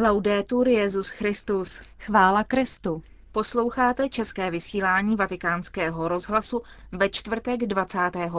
Laudetur Jezus Christus. Chvála Kristu. Posloucháte české vysílání Vatikánského rozhlasu ve čtvrtek 25.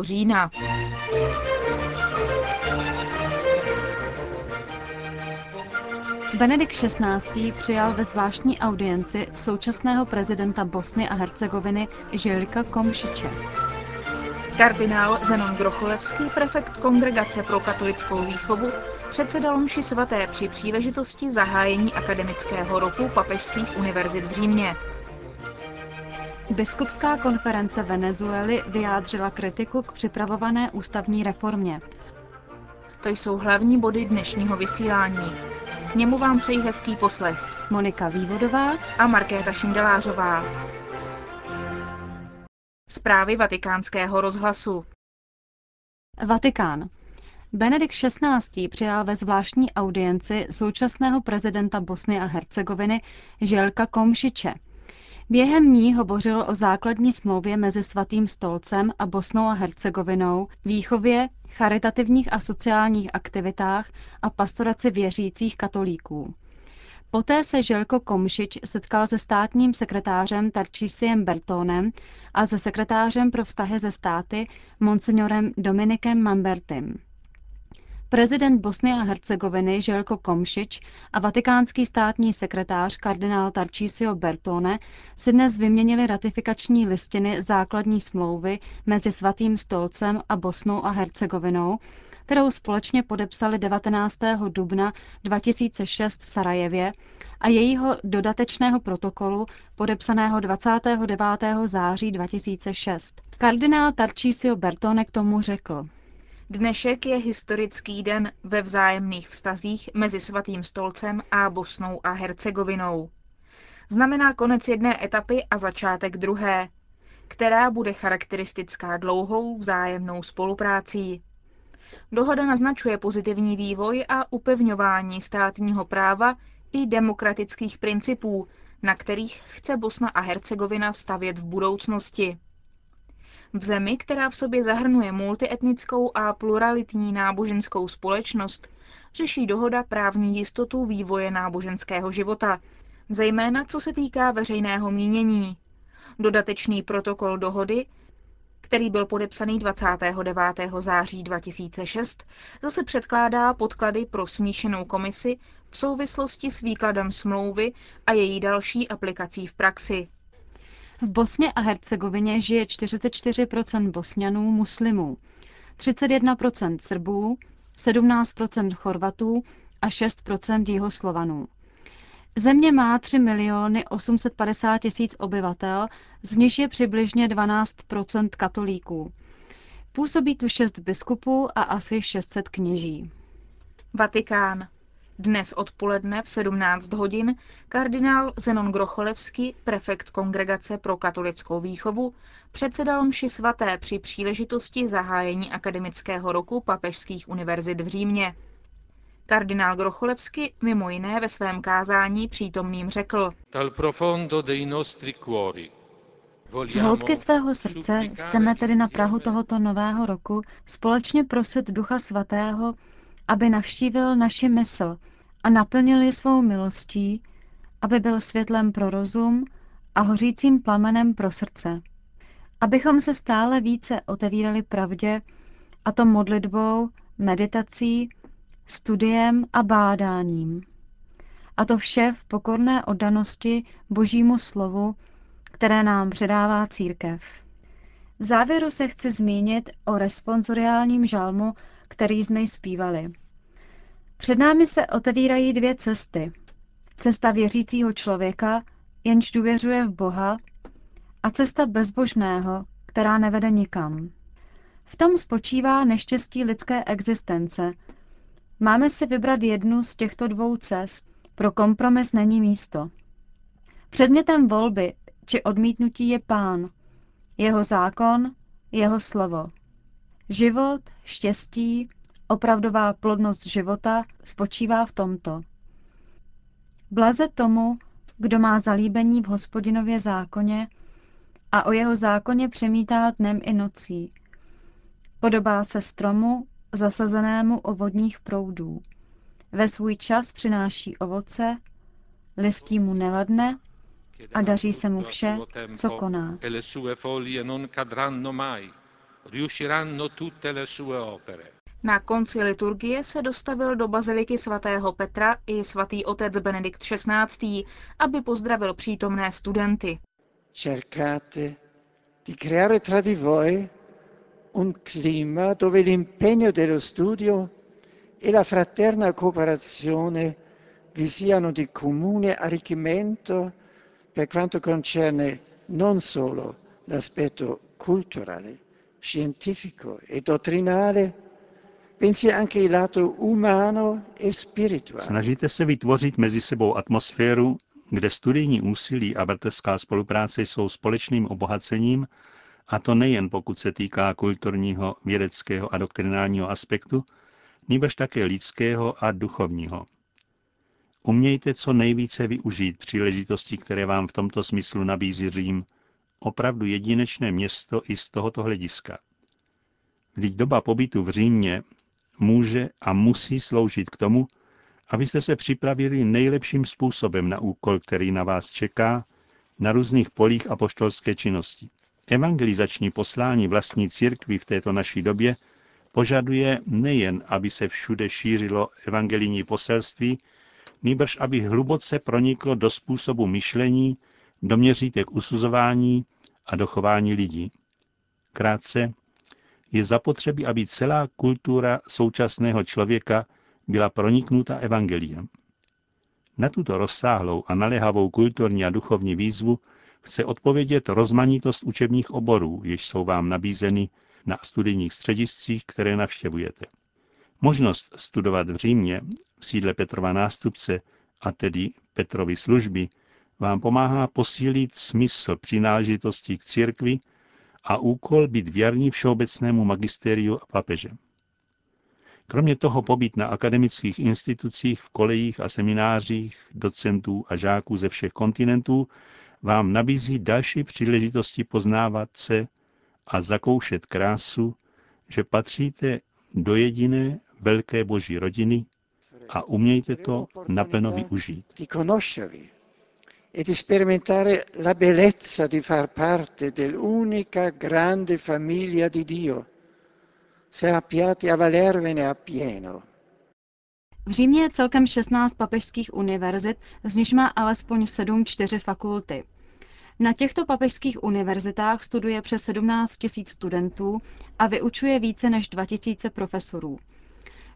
října. Benedikt XVI. přijal ve zvláštní audienci současného prezidenta Bosny a Hercegoviny Žilika Komšiče. Kardinál Zenon Grocholevský, prefekt Kongregace pro katolickou výchovu, předsedal mši svaté při příležitosti zahájení akademického roku papežských univerzit v Římě. Biskupská konference Venezuely vyjádřila kritiku k připravované ústavní reformě. To jsou hlavní body dnešního vysílání. K němu vám přeji hezký poslech. Monika Vývodová a Markéta Šindelářová. Zprávy vatikánského rozhlasu. Vatikán. Benedikt XVI. přijal ve zvláštní audienci současného prezidenta Bosny a Hercegoviny Želka Komšiče. Během ní hovořil o základní smlouvě mezi Svatým stolcem a Bosnou a Hercegovinou, výchově, charitativních a sociálních aktivitách a pastoraci věřících katolíků. Poté se Želko Komšič setkal se státním sekretářem Tarčísiem Bertónem a se sekretářem pro vztahy ze státy monsignorem Dominikem Mambertim. Prezident Bosny a Hercegoviny Želko Komšič a vatikánský státní sekretář kardinál Tarčísio Bertone si dnes vyměnili ratifikační listiny základní smlouvy mezi Svatým stolcem a Bosnou a Hercegovinou, kterou společně podepsali 19. dubna 2006 v Sarajevě a jejího dodatečného protokolu podepsaného 29. září 2006. Kardinál Tarčísio Bertone k tomu řekl. Dnešek je historický den ve vzájemných vztazích mezi Svatým stolcem a Bosnou a Hercegovinou. Znamená konec jedné etapy a začátek druhé, která bude charakteristická dlouhou vzájemnou spoluprácí. Dohoda naznačuje pozitivní vývoj a upevňování státního práva i demokratických principů, na kterých chce Bosna a Hercegovina stavět v budoucnosti. V zemi, která v sobě zahrnuje multietnickou a pluralitní náboženskou společnost, řeší dohoda právní jistotu vývoje náboženského života, zejména co se týká veřejného mínění. Dodatečný protokol dohody který byl podepsaný 29. září 2006, zase předkládá podklady pro smíšenou komisi v souvislosti s výkladem smlouvy a její další aplikací v praxi. V Bosně a Hercegovině žije 44% bosňanů muslimů, 31% Srbů, 17% Chorvatů a 6 jihoslovanů. Země má 3 miliony 850 tisíc obyvatel, z nich je přibližně 12% katolíků. Působí tu šest biskupů a asi 600 kněží. Vatikán. Dnes odpoledne v 17 hodin kardinál Zenon Grocholevský, prefekt Kongregace pro katolickou výchovu, předsedal mši svaté při příležitosti zahájení akademického roku papežských univerzit v Římě. Kardinál Grocholevsky mimo jiné ve svém kázání přítomným řekl. Z hloubky svého srdce chceme tedy na Prahu tohoto nového roku společně prosit Ducha Svatého, aby navštívil naši mysl a naplnil ji svou milostí, aby byl světlem pro rozum a hořícím plamenem pro srdce. Abychom se stále více otevírali pravdě, a to modlitbou, meditací, studiem a bádáním. A to vše v pokorné oddanosti Božímu slovu, které nám předává církev. V závěru se chci zmínit o responsoriálním žalmu, který jsme zpívali. Před námi se otevírají dvě cesty. Cesta věřícího člověka, jenž důvěřuje v Boha, a cesta bezbožného, která nevede nikam. V tom spočívá neštěstí lidské existence, Máme si vybrat jednu z těchto dvou cest. Pro kompromis není místo. Předmětem volby či odmítnutí je pán, jeho zákon, jeho slovo. Život, štěstí, opravdová plodnost života spočívá v tomto. Blaze tomu, kdo má zalíbení v hospodinově zákoně a o jeho zákoně přemítá dnem i nocí. Podobá se stromu, zasazenému o vodních proudů. Ve svůj čas přináší ovoce, listí mu nevadne a daří se mu vše, co koná. Na konci liturgie se dostavil do baziliky svatého Petra i svatý otec Benedikt XVI., aby pozdravil přítomné studenty. Cercate di creare tra di voi un clima dove l'impegno dello studio e la fraterna cooperazione vi siano di comune arricchimento per quanto concerne non solo l'aspetto culturale, scientifico e dottrinale, bensì anche il lato umano e spirituale. Snažíte se vytvořit mezi sebou atmosféru, kde studijní úsilí a bratrská spolupráce jsou společným obohacením, a to nejen pokud se týká kulturního, vědeckého a doktrinálního aspektu, nýbrž také lidského a duchovního. Umějte co nejvíce využít příležitosti, které vám v tomto smyslu nabízí Řím, opravdu jedinečné město i z tohoto hlediska. Vždyť doba pobytu v Římě může a musí sloužit k tomu, abyste se připravili nejlepším způsobem na úkol, který na vás čeká, na různých polích apoštolské činnosti. Evangelizační poslání vlastní církvy v této naší době požaduje nejen, aby se všude šířilo evangelijní poselství, nýbrž aby hluboce proniklo do způsobu myšlení, do měřítek usuzování a dochování lidí. Krátce, je zapotřebí, aby celá kultura současného člověka byla proniknuta evangeliem. Na tuto rozsáhlou a naléhavou kulturní a duchovní výzvu chce odpovědět rozmanitost učebních oborů, jež jsou vám nabízeny na studijních střediscích, které navštěvujete. Možnost studovat v Římě, v sídle Petrova nástupce, a tedy Petrovy služby, vám pomáhá posílit smysl přináležitosti k církvi a úkol být věrní všeobecnému magistériu a papeže. Kromě toho pobyt na akademických institucích, v kolejích a seminářích, docentů a žáků ze všech kontinentů vám nabízí další příležitosti poznávat se a zakoušet krásu, že patříte do jediné velké boží rodiny a umějte to naplno využít. E di sperimentare la bellezza di far parte dell'unica grande famiglia di Dio. Sappiate avvalervene appieno. V Římě je celkem 16 papežských univerzit, z nich má alespoň 7 čtyři fakulty. Na těchto papežských univerzitách studuje přes 17 000 studentů a vyučuje více než 2000 profesorů.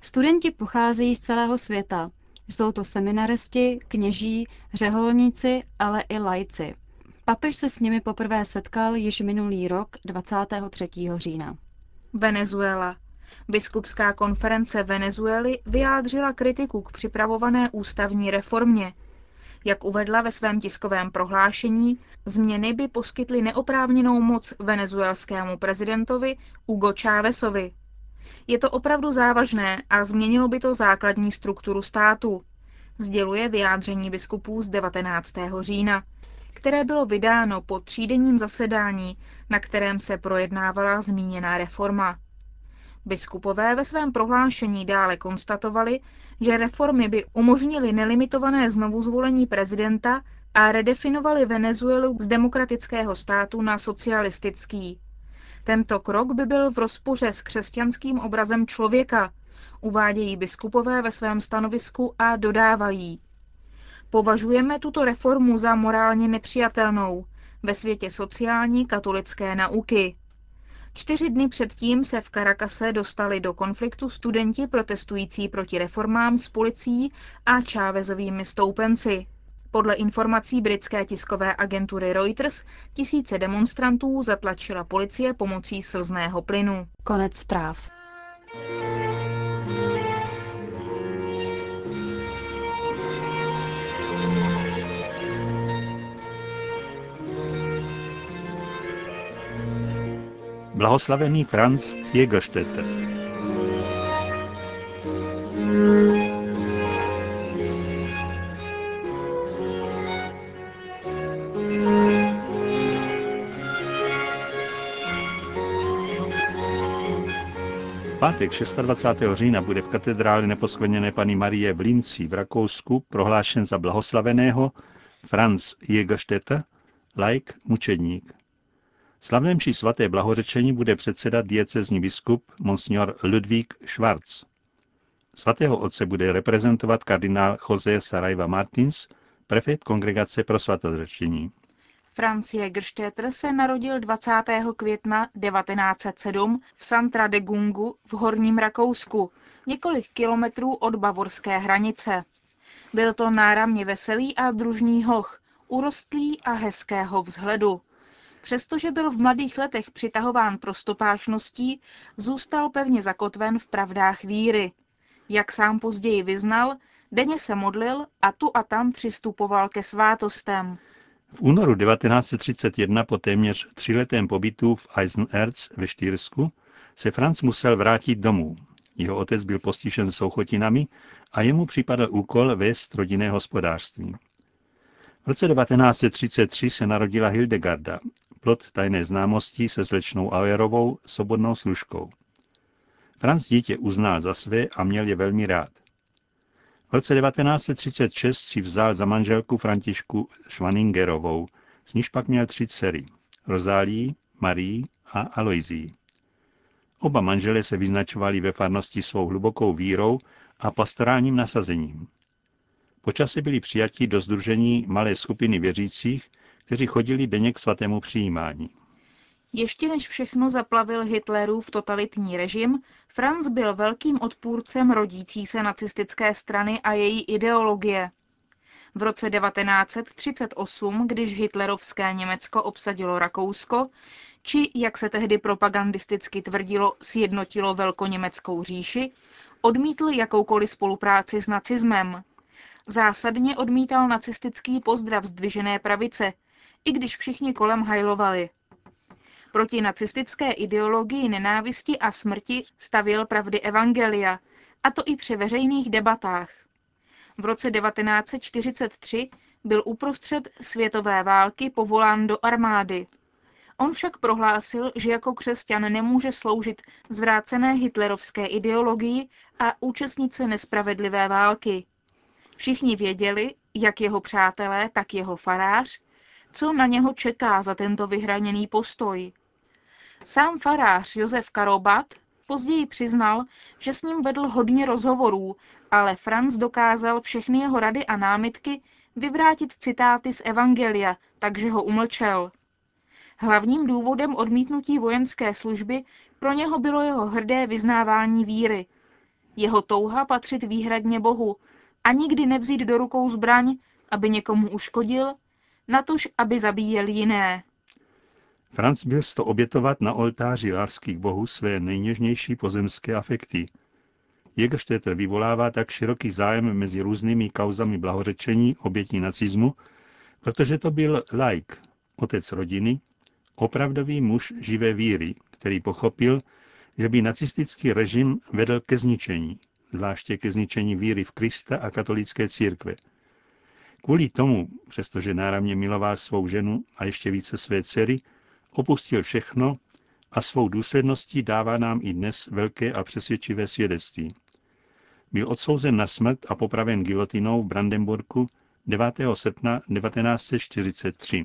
Studenti pocházejí z celého světa. Jsou to seminaristi, kněží, řeholníci, ale i lajci. Papež se s nimi poprvé setkal již minulý rok 23. října. Venezuela. Biskupská konference Venezuely vyjádřila kritiku k připravované ústavní reformě. Jak uvedla ve svém tiskovém prohlášení, změny by poskytly neoprávněnou moc venezuelskému prezidentovi Hugo Chávezovi. Je to opravdu závažné a změnilo by to základní strukturu státu, sděluje vyjádření biskupů z 19. října, které bylo vydáno po třídenním zasedání, na kterém se projednávala zmíněná reforma. Biskupové ve svém prohlášení dále konstatovali, že reformy by umožnily nelimitované znovuzvolení prezidenta a redefinovali Venezuelu z demokratického státu na socialistický. Tento krok by byl v rozpoře s křesťanským obrazem člověka, uvádějí biskupové ve svém stanovisku a dodávají. Považujeme tuto reformu za morálně nepřijatelnou ve světě sociální katolické nauky. Čtyři dny předtím se v Karakase dostali do konfliktu studenti protestující proti reformám s policií a Chávezovými stoupenci. Podle informací britské tiskové agentury Reuters tisíce demonstrantů zatlačila policie pomocí slzného plynu. Konec zpráv. Blahoslavený Franz Jägerstätter. Pátek 26. října bude v katedrále neposkvrněné paní Marie v Linci v Rakousku prohlášen za blahoslaveného Franz Jägerstätter, laik mučedník. Slavném či svaté blahořečení bude předsedat diecezní biskup Monsignor Ludvík Schwarz. Svatého otce bude reprezentovat kardinál José Sarajva Martins, prefekt kongregace pro svatozřečení. Franz Jägerstätter se narodil 20. května 1907 v Santra de Gungu v Horním Rakousku, několik kilometrů od bavorské hranice. Byl to náramně veselý a družný hoch, urostlý a hezkého vzhledu. Přestože byl v mladých letech přitahován prostopášností, zůstal pevně zakotven v pravdách víry. Jak sám později vyznal, denně se modlil a tu a tam přistupoval ke svátostem. V únoru 1931 po téměř tříletém pobytu v Eisenerz ve Štýrsku se Franz musel vrátit domů. Jeho otec byl postižen souchotinami a jemu připadal úkol vést rodinné hospodářství. V roce 1933 se narodila Hildegarda, plod tajné známosti se slečnou Auerovou, svobodnou služkou. Franz dítě uznal za své a měl je velmi rád. V roce 1936 si vzal za manželku Františku Schwaningerovou, z níž pak měl tři dcery, Rozálii, Marii a Aloizii. Oba manželé se vyznačovali ve farnosti svou hlubokou vírou a pastorálním nasazením. Počasí byli přijati do združení malé skupiny věřících, kteří chodili denně k svatému přijímání. Ještě než všechno zaplavil Hitlerův totalitní režim, Franz byl velkým odpůrcem rodící se nacistické strany a její ideologie. V roce 1938, když hitlerovské Německo obsadilo Rakousko, či, jak se tehdy propagandisticky tvrdilo, sjednotilo velkoněmeckou říši, odmítl jakoukoliv spolupráci s nacismem. Zásadně odmítal nacistický pozdrav zdvižené pravice, i když všichni kolem hajlovali. Proti nacistické ideologii nenávisti a smrti stavěl pravdy Evangelia, a to i při veřejných debatách. V roce 1943 byl uprostřed světové války povolán do armády. On však prohlásil, že jako křesťan nemůže sloužit zvrácené hitlerovské ideologii a účastnit se nespravedlivé války. Všichni věděli, jak jeho přátelé, tak jeho farář, co na něho čeká za tento vyhraněný postoj. Sám farář Josef Karobat později přiznal, že s ním vedl hodně rozhovorů, ale Franz dokázal všechny jeho rady a námitky vyvrátit citáty z Evangelia, takže ho umlčel. Hlavním důvodem odmítnutí vojenské služby pro něho bylo jeho hrdé vyznávání víry. Jeho touha patřit výhradně Bohu a nikdy nevzít do rukou zbraň, aby někomu uškodil, natož aby zabíjel jiné. Franz byl to obětovat na oltáři lásky k Bohu své nejněžnější pozemské afekty. Jägerstätter vyvolává tak široký zájem mezi různými kauzami blahořečení obětí nacismu, protože to byl laik, otec rodiny, opravdový muž živé víry, který pochopil, že by nacistický režim vedl ke zničení, zvláště ke zničení víry v Krista a katolické církve. Kvůli tomu, přestože náramně miloval svou ženu a ještě více své dcery, opustil všechno a svou důsledností dává nám i dnes velké a přesvědčivé svědectví. Byl odsouzen na smrt a popraven gilotinou v Brandenburgu 9. srpna 1943.